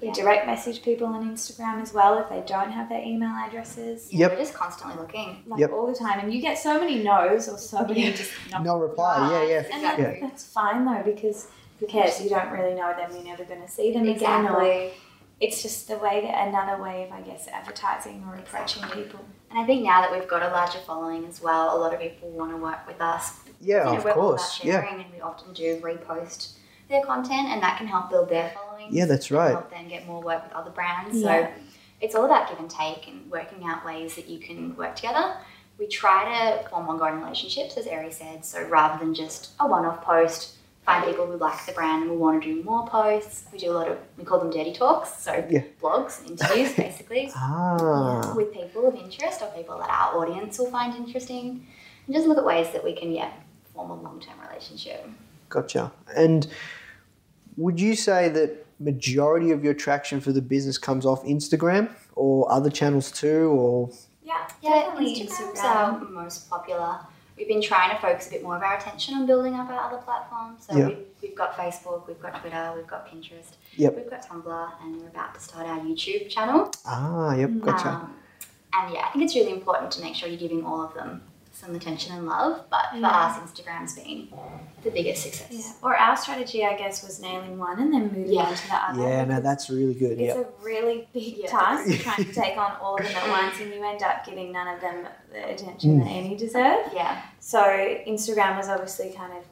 We Yeah. direct message people on Instagram as well if they don't have their email addresses. Yeah, Yep. We're just constantly looking. Like Yep. all the time. And you get so many no's or so many just not No reply. Yeah. Yeah. and that, that's fine though because who cares? You don't really know them. You're never going to see them again. Or Exactly. it's just the way that another way of I guess advertising or approaching people. And I think now that we've got a larger following as well, a lot of people want to work with us. Yeah. You know, Of we're all about course. Yeah. and we often do repost their content, and that can help build their following. Yeah, that's right. Help them get more work with other brands. Yeah. So it's all about give and take and working out ways that you can work together. We try to form ongoing relationships, as Eri said. So rather than just a one-off post find people who like the brand and will want to do more posts. We do a lot of, we call them dirty talks, so Yeah. blogs, interviews basically, Ah. with people of interest or people that our audience will find interesting. And just look at ways that we can, yeah, form a long term relationship. Gotcha. And would you say that majority of your traction for the business comes off Instagram or other channels too, or Yeah, Yeah, definitely Instagram's Instagram. our most popular. We've been trying to focus a bit more of our attention on building up our other platforms. So Yeah. we've, we've got Facebook, we've got Twitter, we've got Pinterest, Yep. we've got Tumblr, and we're about to start our YouTube channel. ah, yep, gotcha. Um, and yeah, I think it's really important to make sure you're giving all of them some attention and love. But for Yeah. us, Instagram's been the biggest success. Yeah. Or our strategy, I guess, was nailing one and then moving Yeah. on to the other. yeah, no, that's really good. It's Yeah. a really big Yeah. task trying to take on all of them at once, and you end up giving none of them the attention that any deserve. Yeah. So Instagram was obviously kind of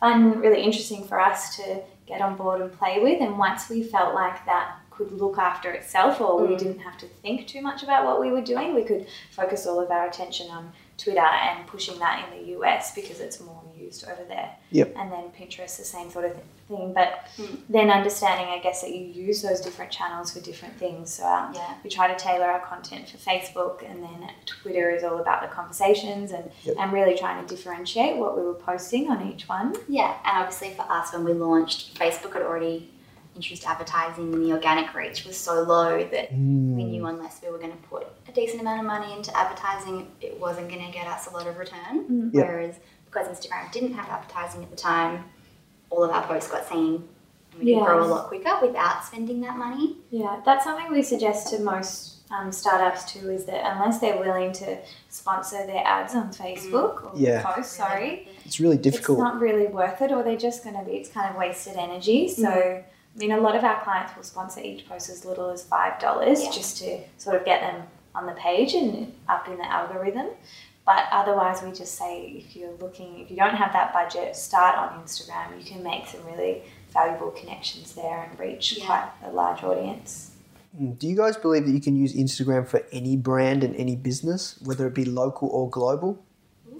fun, really interesting for us to get on board and play with. And once we felt like that could look after itself, or we Mm. didn't have to think too much about what we were doing, we could focus all of our attention on Twitter and pushing that in the US because it's more used over there. Yep. And then Pinterest, the same sort of thing. But Mm. then understanding, I guess, that you use those different channels for different things. So um, Yeah. we try to tailor our content for Facebook, and then Twitter is all about the conversations and, Yep. and really trying to differentiate what we were posting on each one. Yeah, and obviously for us, when we launched, Facebook had already introduced advertising, and the organic reach was so low that we Mm. knew unless we were going to put a decent amount of money into advertising, it wasn't going to get us a lot of return. Mhm. Yep. Whereas because Instagram didn't have advertising at the time, all of our posts got seen, and we could Yeah. grow a lot quicker without spending that money. Yeah, that's something we suggest to most um, startups too. Is that unless they're willing to sponsor their ads on Facebook or Yeah. posts, sorry, It's really difficult. It's not really worth it, or they're just going to be. It's kind of wasted energy. So, Mm. I mean, a lot of our clients will sponsor each post as little as five dollars Yeah. just to sort of get them on the page and up in the algorithm. But otherwise, we just say if you're looking, if you don't have that budget, start on Instagram. You can make some really valuable connections there and reach Yeah. quite a large audience. Mm. Do you guys believe that you can use Instagram for any brand and any business, whether it be local or global?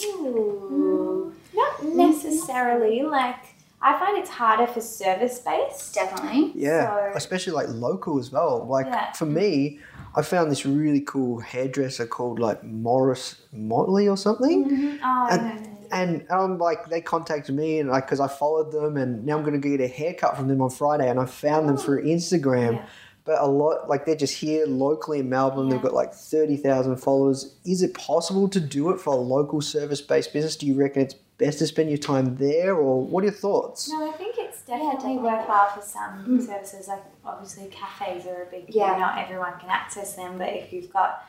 Ooh. Not necessarily. Like, I find it's harder for service based. Definitely. Yeah, So- especially like local as well. Like Yeah. for me, I found this really cool hairdresser called like Morris Motley or something. Mm-hmm. Oh, I And- know, know, know. And I'm like, they contacted me, and like, because I followed them, and now I'm going to get a haircut from them on Friday, and I found them through oh, Instagram. Yeah. But a lot, like, they're just here locally in Melbourne. They've got like 30,000 followers. Is it possible to do it for a local service based business? Do you reckon it's best to spend your time there, or what are your thoughts? No, I think it's definitely definitely. worthwhile for some mm. services. Like obviously cafes are a big thing. Yeah. Not everyone can access them, but if you've got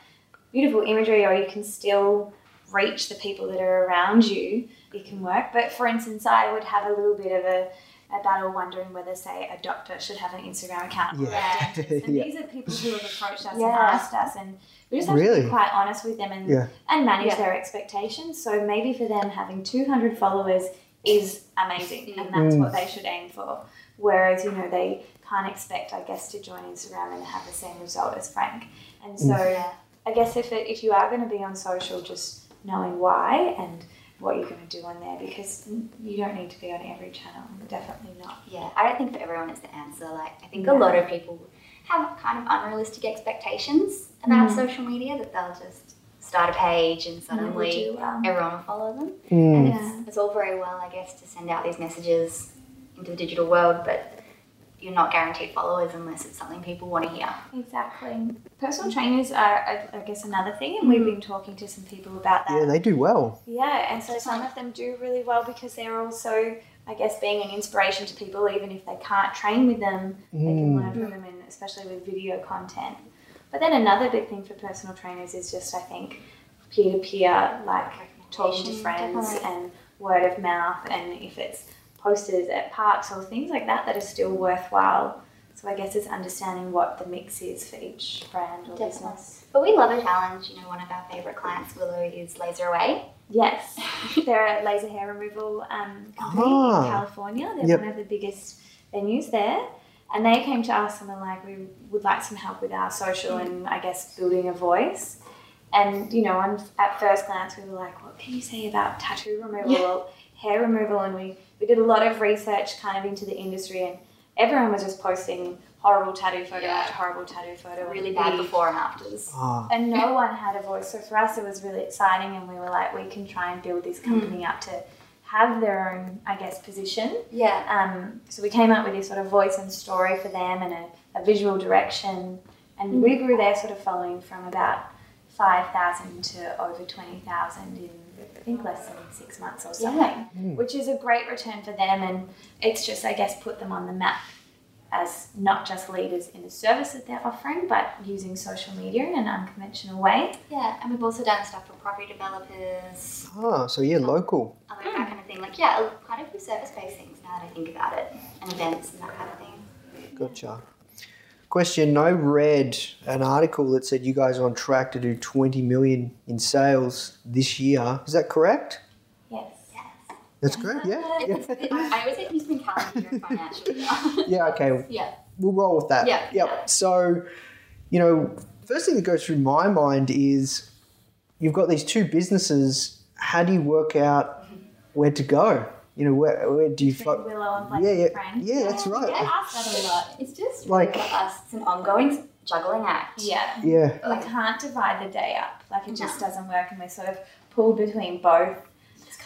beautiful imagery or you can still reach the people that are around you, it can work. But for instance, I would have a little bit of a, a battle wondering whether, say, a doctor should have an Instagram account or Yeah. a. And Yeah. these are people who have approached us and asked us, and we just have to be quite honest with them and Yeah. and manage Yeah. their expectations. So maybe for them, having 200 followers is amazing, and that's Mm. what they should aim for. Whereas, you know, they can't expect, I guess, to join Instagram and have the same result as Frank. And so, Yeah. I guess if it, if you are going to be on social, just knowing why and what you're going to do on there, because you don't need to be on every channel. Definitely not. Yeah, I don't think for everyone it's the answer. Like, I think a lot of people have kind of unrealistic expectations about Mm. social media that they'll just start a page and And suddenly do well. everyone will follow them. Mm. And Yeah. it's, it's all very well, I guess, to send out these messages into the digital world, but you're not guaranteed followers unless it's something people want to hear. Exactly. Personal trainers are, I I guess, another thing, and we've been talking to some people about that. Yeah, they do well. Yeah, and so some of them do really well because they're also, I guess, being an inspiration to people, even if they can't train with them, they can mm. learn from them, and especially with video content. But then another big thing for personal trainers is just, I think, peer to peer, like talking to mm, friends definitely. and word of mouth, and if it's posters at parks or things like that that are still worthwhile. So I guess it's understanding what the mix is for each brand or Definitely. business. But we love a challenge. You know, one of our favourite clients, Willow, is LaserAway. Yes, they're a laser hair removal um, company Ah. in California. They're Yep. one of the biggest venues there. And they came to us and were like, we would like some help with our social and I guess building a voice. And, you know, on, at first glance, we were like, what can you say about tattoo removal or hair removal? And we we did a lot of research kind of into the industry, and everyone was just posting horrible tattoo photo Yeah. after horrible tattoo photo. Really bad before and afters. Ah, and no one had a voice. So for us, it was really exciting, and we were like, we can try and build this company up to have their own, I guess, position. Yeah. Um, so we came up with this sort of voice and story for them, and a, a visual direction, and we grew their sort of following from about five thousand to over twenty thousand in I think less than six months or something, which is a great return for them, and it's just I guess put them on the map as not just leaders in the service that they're offering, but using social media in an unconventional way. Yeah, and we've also done stuff for property developers, ah, so yeah, local. other that kind of thing. Like, yeah, quite a few service-based things now that I think about it, and events and that kind of thing. Gotcha. Question: I read an article that said you guys are on track to do 20 million in sales this year. Is that correct? Yes. Yes. That's correct. Yeah. It's, Yeah. I always say it needs to be calendar financial yeah. Okay. yeah. We'll roll with that. Yeah. Yep. So, you know, first thing that goes through my mind is you've got these two businesses. How do you work out where to go? You know, where, where do you? Between Fo- Willow and Blake yeah, yeah, Friend. yeah. That's right. Yeah. I ask that a lot. It's just Like- like for us, it's an ongoing juggling act. Yeah. Yeah. We can't divide the day up. Like it just doesn't work, and we're sort of pulled between both.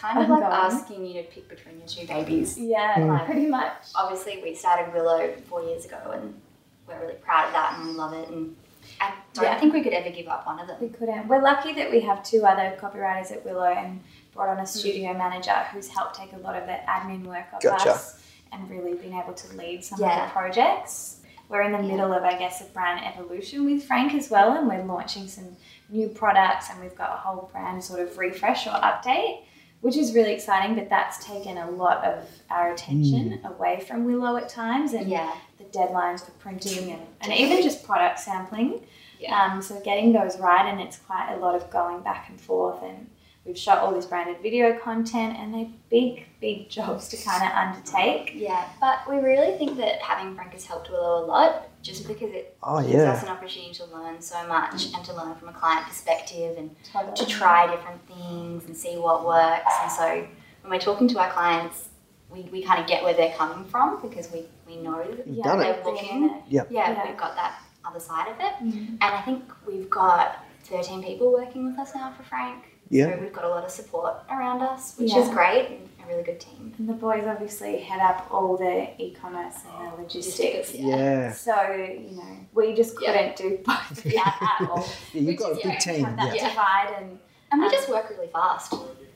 It's kind of like Ongoing. asking you to pick between your two babies. Yeah, Hmm. like pretty much. Obviously, we started Willow four years ago, and we're really proud of that, and we love it. And I don't Yeah. think we could ever give up one of them. We couldn't. We're lucky that we have two other copywriters at Willow and brought on a studio manager who's helped take a lot of the admin work off Gotcha. us and really been able to lead some of the projects. We're in the middle of, I guess, a brand evolution with Frank as well, and we're launching some new products, and we've got a whole brand sort of refresh or update, which is really exciting. But that's taken a lot of our attention away from Willow at times, and Yeah. the deadlines for printing and, and even just product sampling. Yeah. Um, so getting those right, and it's quite a lot of going back and forth. And we've shot all this branded video content, and they're big, big jobs to kind of undertake. Yeah, but we really think that having Frank has helped Willow a lot, just because it Oh, gives yeah. us an opportunity to learn so much and to learn from a client perspective and Totally. to try different things and see what works. And so when we're talking to our clients, we, we kind of get where they're coming from because we, we know that You've Yeah, done it. they're they've looking. in it. Yeah, Yeah. we've got that other side of it. Mhm. And I think we've got 13 people working with us now for Frank. Yeah. So we've got a lot of support around us, which Yeah. is great and a really good team. And the boys obviously head up all the e-commerce and the logistics. Yeah. So you know, we just couldn't do both of that at all. Yeah, you've Which got a is big team. have that Yeah. divide and And we Um, just work really fast.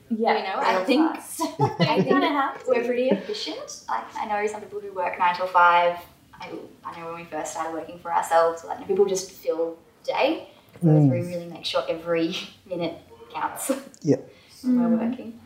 yeah, You know, I think- fast. I think kind of. We're pretty efficient. Like I know some people who work nine till five. I, I know when we first started working for ourselves, like people just fill day. Whereas we really make sure every minute counts. Yeah. when we're working.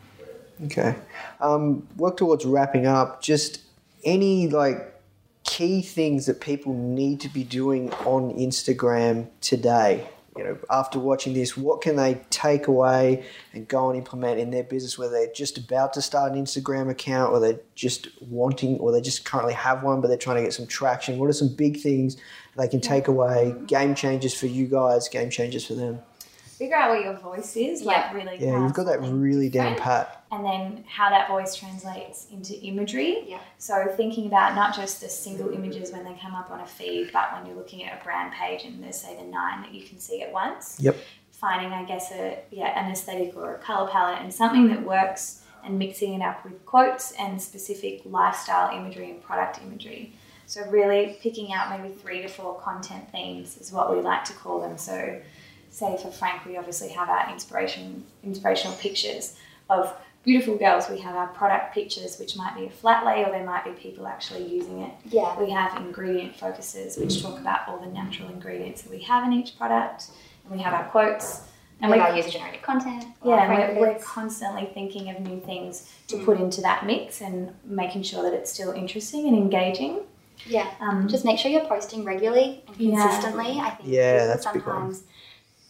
Okay. Um, work towards wrapping up. Just any like key things that people need to be doing on Instagram today. You know, after watching this, what can they take away and go and implement in their business? Whether they're just about to start an Instagram account, or they're just wanting, or they just currently have one, but they're trying to get some traction. What are some big things they can take away? Game changers for you guys, game changers for them. Figure out what your voice is, like really. Yeah, you've got that really down pat. and then how that voice translates into imagery. Yeah. So thinking about not just the single images when they come up on a feed, but when you're looking at a brand page and there's say the nine that you can see at once. Yep. Finding, I guess, a yeah an aesthetic or a color palette and something that works, and mixing it up with quotes and specific lifestyle imagery and product imagery. So really picking out maybe three to four content themes is what we like to call them. So say for Frank, we obviously have our inspiration inspirational pictures of beautiful girls. We have our product pictures, which might be a flat lay, or there might be people actually using it. Yeah. We have ingredient focuses, which talk about all the natural ingredients that we have in each product. And we have our quotes. And we got user generated content. yeah, and we're, we're constantly thinking of new things to put into that mix and making sure that it's still interesting and engaging. Yeah. Um, Just make sure you're posting regularly and Yeah. consistently. I think Yeah, people that's a big one. sometimes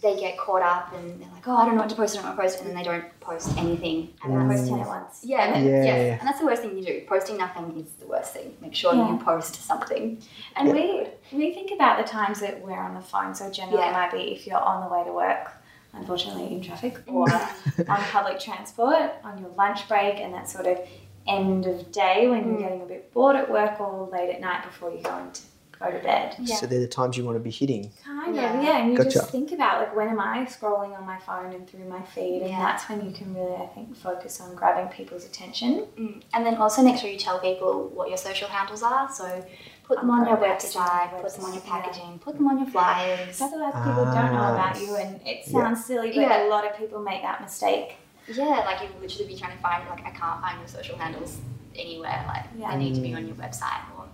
they get caught up and they're like, oh, I don't know what to post, I don't know what to post, and then they don't post anything. And and that's, post 10 at once. yeah, and, Yeah, yes, yeah. and that's the worst thing you do. Posting nothing is the worst thing. Make sure Yeah. you post something. And we we think about the times that we're on the phone. So generally, Yeah. it might be if you're on the way to work, unfortunately in traffic, or on public transport, on your lunch break, and that sort of end of day when Mm. you're getting a bit bored at work or late at night before you're going to go to bed. Yeah. So they're the times you want to be hitting. Kind Yeah. of, yeah. And you Gotcha. just think about like when am I scrolling on my phone and through my feed, and Yeah. that's when you can really, I think, focus on grabbing people's attention. Mm. And then also make sure you tell people what your social handles are. So put them On on your packaging, website, put them on your website, packaging, put them on your flyers. Otherwise, people don't know Ah. about you, and it sounds silly, but a lot of people make that mistake. Yeah, like you would literally be trying to find like I can't find your social handles anywhere. Like Yeah. they need to be on your website, or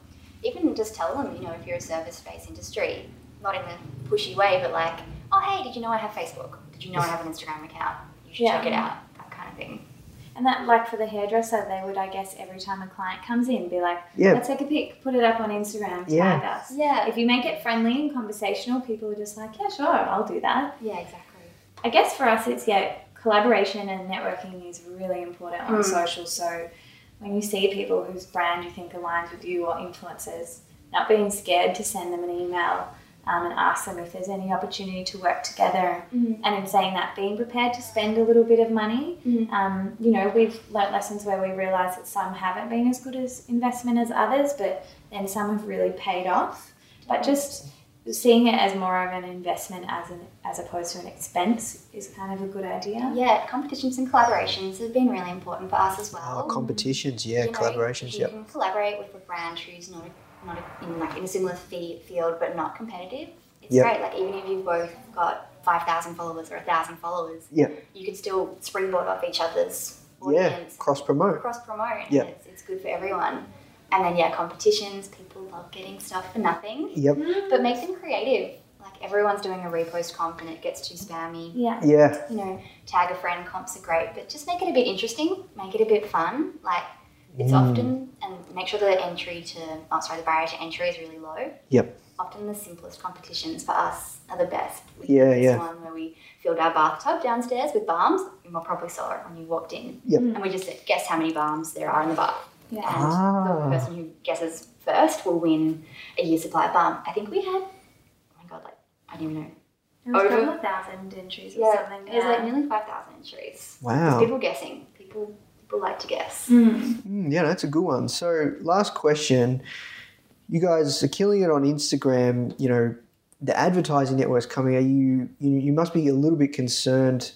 even just tell them. You know, if you're a service-based industry, not in a pushy way, but like, oh hey, did you know I have Facebook? Did you know I have an Instagram account? You should Yeah. check it out. That kind of thing. And that, like for the hairdresser, they would, I guess, every time a client comes in, be like, Yeah. let's take a pic, put it up on Instagram, tag Yeah. us. Yeah. If you make it friendly and conversational, people are just like, yeah, sure, I'll do that. Yeah, exactly. I guess for us, it's yeah, collaboration and networking is really important on Mm. social. So when you see people whose brand you think aligns with you or influences, not being scared to send them an email um, and ask them if there's any opportunity to work together. Mm. And in saying that, being prepared to spend a little bit of money. Mm. Um, you know, we've learnt lessons where we realise that some haven't been as good as investment as others, but then some have really paid off. But just seeing it as more of an investment as an as opposed to an expense is kind of a good idea. Yeah, competitions and collaborations have been really important for us as uh, well. Oh, competitions, yeah, You know, collaborations, if you yep. can collaborate with a brand who's not not in like in a similar fe- field but not competitive. It's Yep. great. Like even if you've both got five thousand followers or a thousand followers, Yep. you can still springboard off each other's Yeah, cross promote. cross promote. Yep. It's, it's good for everyone. And then yeah, competitions. People love getting stuff for nothing, Yep. but make them creative. Like everyone's doing a repost comp and it gets too spammy Yeah. Yeah. you know, tag a friend comps are great, but just make it a bit interesting, make it a bit fun. Like it's Mm. often and make sure the entry to oh sorry, the barrier to entry is really low. Yep. Often the simplest competitions for us are the best. We Yeah, did this yeah. one where we filled our bathtub downstairs with balms. You more probably saw it when you walked in. Yep. And we just said, guess how many balms there are in the bath. Yeah. And Ah. the person who guesses first will win a year's supply of balm. I think we had oh my god, like I don't even know. It was a Over- couple of thousand entries or Yeah, something. it was like nearly five thousand entries. Wow. People guessing. People people like to guess. Mm. Mm, yeah, that's a good one. So, last question. You guys are killing it on Instagram. You know, the advertising networks coming. Are you, you? You must be a little bit concerned.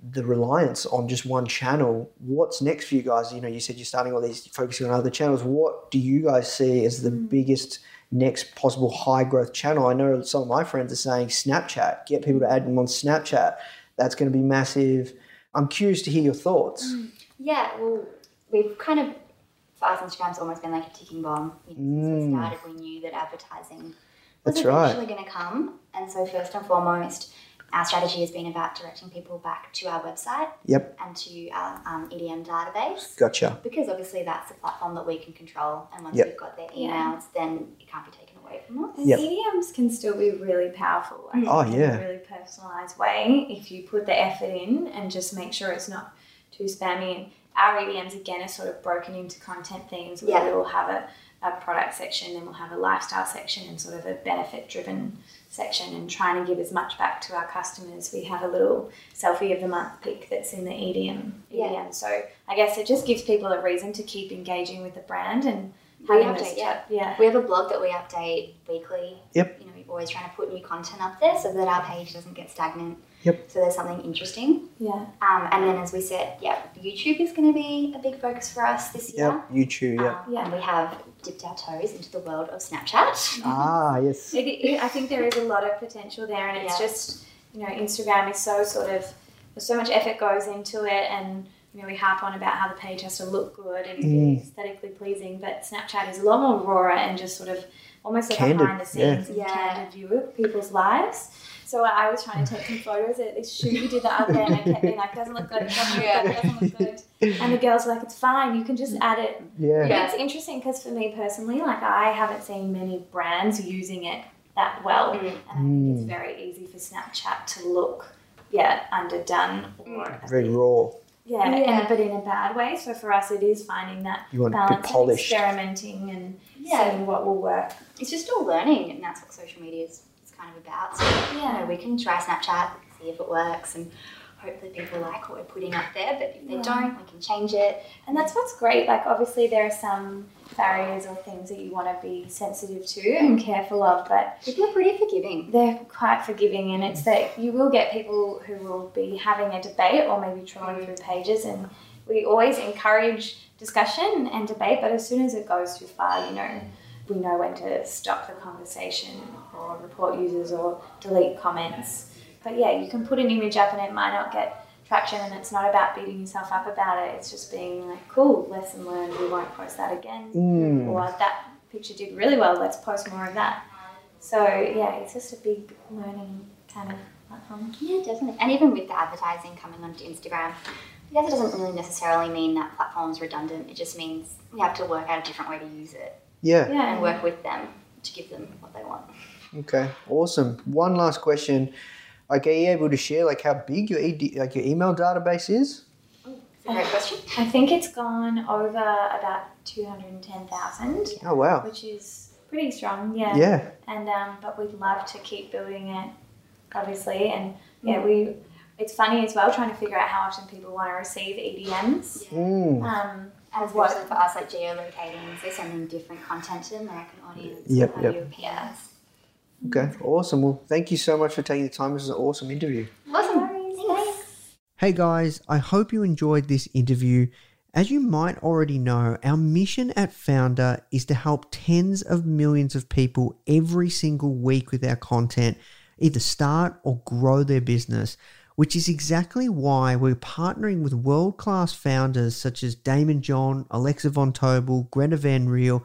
The reliance on just one channel. What's next for you guys? You know, you said you're starting all these, focusing on other channels. What do you guys see as the biggest next possible high growth channel? I know some of my friends are saying Snapchat. Get people to add them on Snapchat. That's going to be massive. I'm curious to hear your thoughts. Yeah, well, we've kind of for us, Instagram's almost been like a ticking bomb. You know, Since we Mm. started, we knew that advertising was That's right. eventually going to come, and so first and foremost, our strategy has been about directing people back to our website Yep, and to our um, EDM database. gotcha. Because obviously that's the platform that we can control, and once Yep. we've got their Yeah. emails, then it can't be taken away from us. And Yep. EDMs can still be really powerful. I Oh, yeah. In a really personalised way if you put the effort in and just make sure it's not too spammy. And our EDMs again are sort of broken into content themes where Yeah. we will have a, a product section, then we'll have a lifestyle section and sort of a benefit driven section and trying to give as much back to our customers. We have a little selfie of the month pick that's in the EDM. Yeah. EDM. So I guess it just gives people a reason to keep engaging with the brand and We having update, this yeah. yeah. We have a blog that we update weekly. Yep. You know, we're always trying to put new content up there so that our page doesn't get stagnant. Yep. So there's something interesting. Yeah. Um, and then, as we said, yeah, YouTube is going to be a big focus for us this year. Yep, YouTube. yeah. Um, And we have dipped our toes into the world of Snapchat. Ah, yes. It, it, I think there is a lot of potential there, and it's Yeah. just you know Instagram is so sort of there's so much effort goes into it, and you know we harp on about how the page has to look good and Mm. be aesthetically pleasing, but Snapchat is a lot more raw and just sort of almost like Candid, a behind the scenes yeah. and Yeah. candid view of people's lives. So I was trying to take some photos at this shoot we did the other day, and I kept being like, "Doesn't look good, it doesn't look good, doesn't look good," and the girls were like, "It's fine, you can just add it Yeah. Yeah. it's interesting because for me personally, like I haven't seen many brands using it that well, Mm. and I think it's very easy for Snapchat to look, yeah, underdone or Very raw. yeah, Yeah. And, but in a bad way. So for us, it is finding that You want it to be balance and polished. experimenting and Yeah. seeing what will work. It's just all learning, and that's what social media is, is kind of about. So, you know, Yeah. we can try Snapchat, see if it works, and hopefully people like what we're putting up there. But if they Yeah. don't, we can change it. And that's what's great. Like, obviously, there are some barriers or things that you want to be sensitive to and careful of, but People are pretty forgiving. they're quite forgiving. And it's that you will get people who will be having a debate or maybe trawling through pages. And we always encourage discussion and debate, but as soon as it goes too far, you know, we know when to stop the conversation or report users or delete comments. But yeah, you can put an image up and it might not get traction and it's not about beating yourself up about it. It's just being like, cool, lesson learned, we won't post that again. Mm. Or that picture did really well, let's post more of that. So yeah, it's just a big learning kind of platform. Yeah, definitely. And even with the advertising coming onto Instagram, I guess it doesn't really necessarily mean that platform's redundant. It just means we have to work out a different way to use it Yeah. Yeah. and work with them to give them what they want. Okay. Awesome. One last question. Like, are you able to share like how big your e- like your email database is? It's great question. I think it's gone over about 210,000, Oh wow. which is pretty strong, yeah. Yeah. And um, but we'd love to keep building it, obviously. And yeah, we. It's funny as well trying to figure out how often people want to receive EDMs. Mm. Um, And of what- for us, like geolocating, so sending different content to the American audience, Yep, or yep. Europeans. Okay. Awesome. Well, thank you so much for taking the time. This is an awesome interview. Awesome. Thanks. Hey guys, I hope you enjoyed this interview. As you might already know, our mission at Foundr is to help tens of millions of people every single week with our content, either start or grow their business, which is exactly why we're partnering with world class founders such as Daymond John, Alexa Von Tobel, Greta Van Riel,